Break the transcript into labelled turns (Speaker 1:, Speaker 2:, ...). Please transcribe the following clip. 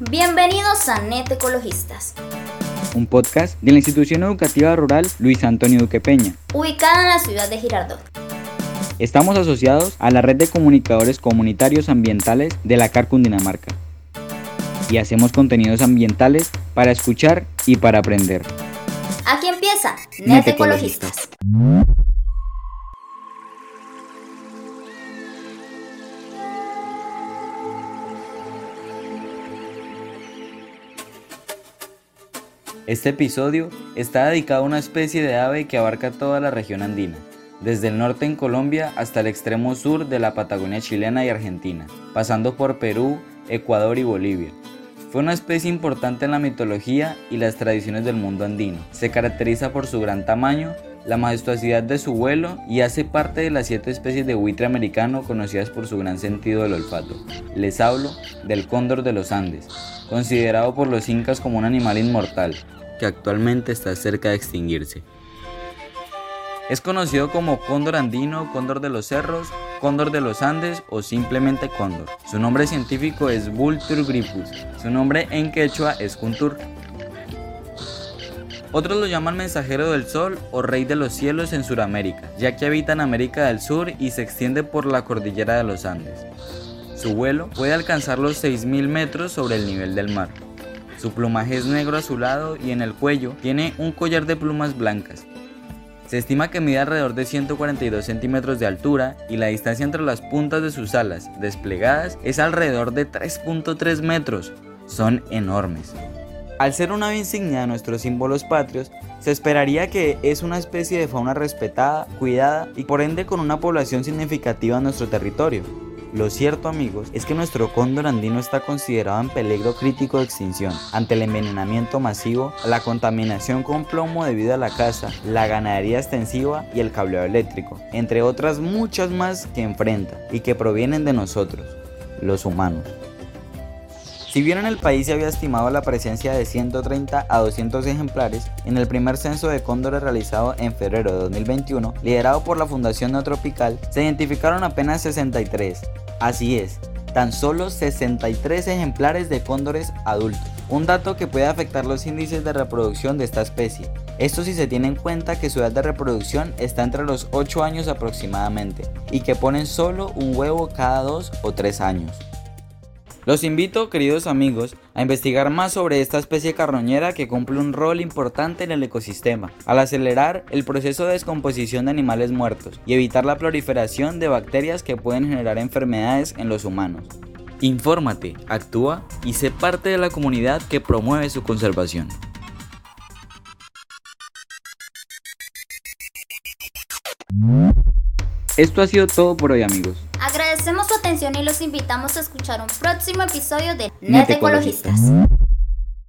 Speaker 1: Bienvenidos a Net Ecologistas,
Speaker 2: un podcast de la institución educativa rural Luis Antonio Duque Peña,
Speaker 1: ubicada en la ciudad de Girardot.
Speaker 2: Estamos asociados a la red de comunicadores comunitarios ambientales de la CAR Cundinamarca y hacemos contenidos ambientales para escuchar y para aprender.
Speaker 1: Aquí empieza Net, Ecologistas.
Speaker 2: Este episodio está dedicado a una especie de ave que abarca toda la región andina, desde el norte en Colombia hasta el extremo sur de la Patagonia chilena y Argentina, pasando por Perú, Ecuador y Bolivia. Fue una especie importante en la mitología y las tradiciones del mundo andino. Se caracteriza por su gran tamaño, la majestuosidad de su vuelo y hace parte de las siete especies de buitre americano conocidas por su gran sentido del olfato. Les hablo del cóndor de los Andes, considerado por los incas como un animal inmortal, que actualmente está cerca de extinguirse. Es conocido como cóndor andino, cóndor de los cerros, cóndor de los Andes o simplemente cóndor. Su nombre científico es Vultur gripus. Su nombre en quechua es Kuntur. Otros lo llaman mensajero del sol o rey de los cielos en Sudamérica, ya que habita en América del Sur y se extiende por la cordillera de los Andes. Su vuelo puede alcanzar los 6.000 metros sobre el nivel del mar. Su plumaje es negro azulado y en el cuello tiene un collar de plumas blancas. Se estima que mide alrededor de 142 centímetros de altura y la distancia entre las puntas de sus alas desplegadas es alrededor de 3.3 metros. Son enormes. Al ser una ave insignia de nuestros símbolos patrios, se esperaría que es una especie de fauna respetada, cuidada y por ende con una población significativa en nuestro territorio. Lo cierto amigos es que nuestro cóndor andino está considerado en peligro crítico de extinción ante el envenenamiento masivo, la contaminación con plomo debido a la caza, la ganadería extensiva y el cableado eléctrico, entre otras muchas más que enfrenta y que provienen de nosotros, los humanos. Si bien en el país se había estimado la presencia de 130 a 200 ejemplares, en el primer censo de cóndores realizado en febrero de 2021, liderado por la Fundación Neotropical, se identificaron apenas 63. Así es, tan solo 63 ejemplares de cóndores adultos, un dato que puede afectar los índices de reproducción de esta especie. Esto si se tiene en cuenta que su edad de reproducción está entre los 8 años aproximadamente y que ponen solo un huevo cada 2 o 3 años. Los invito, queridos amigos, a investigar más sobre esta especie carroñera que cumple un rol importante en el ecosistema, al acelerar el proceso de descomposición de animales muertos y evitar la proliferación de bacterias que pueden generar enfermedades en los humanos. Infórmate, actúa y sé parte de la comunidad que promueve su conservación. Esto ha sido todo por hoy amigos.
Speaker 1: Agradecemos su atención y los invitamos a escuchar un próximo episodio de Net, Ecologistas.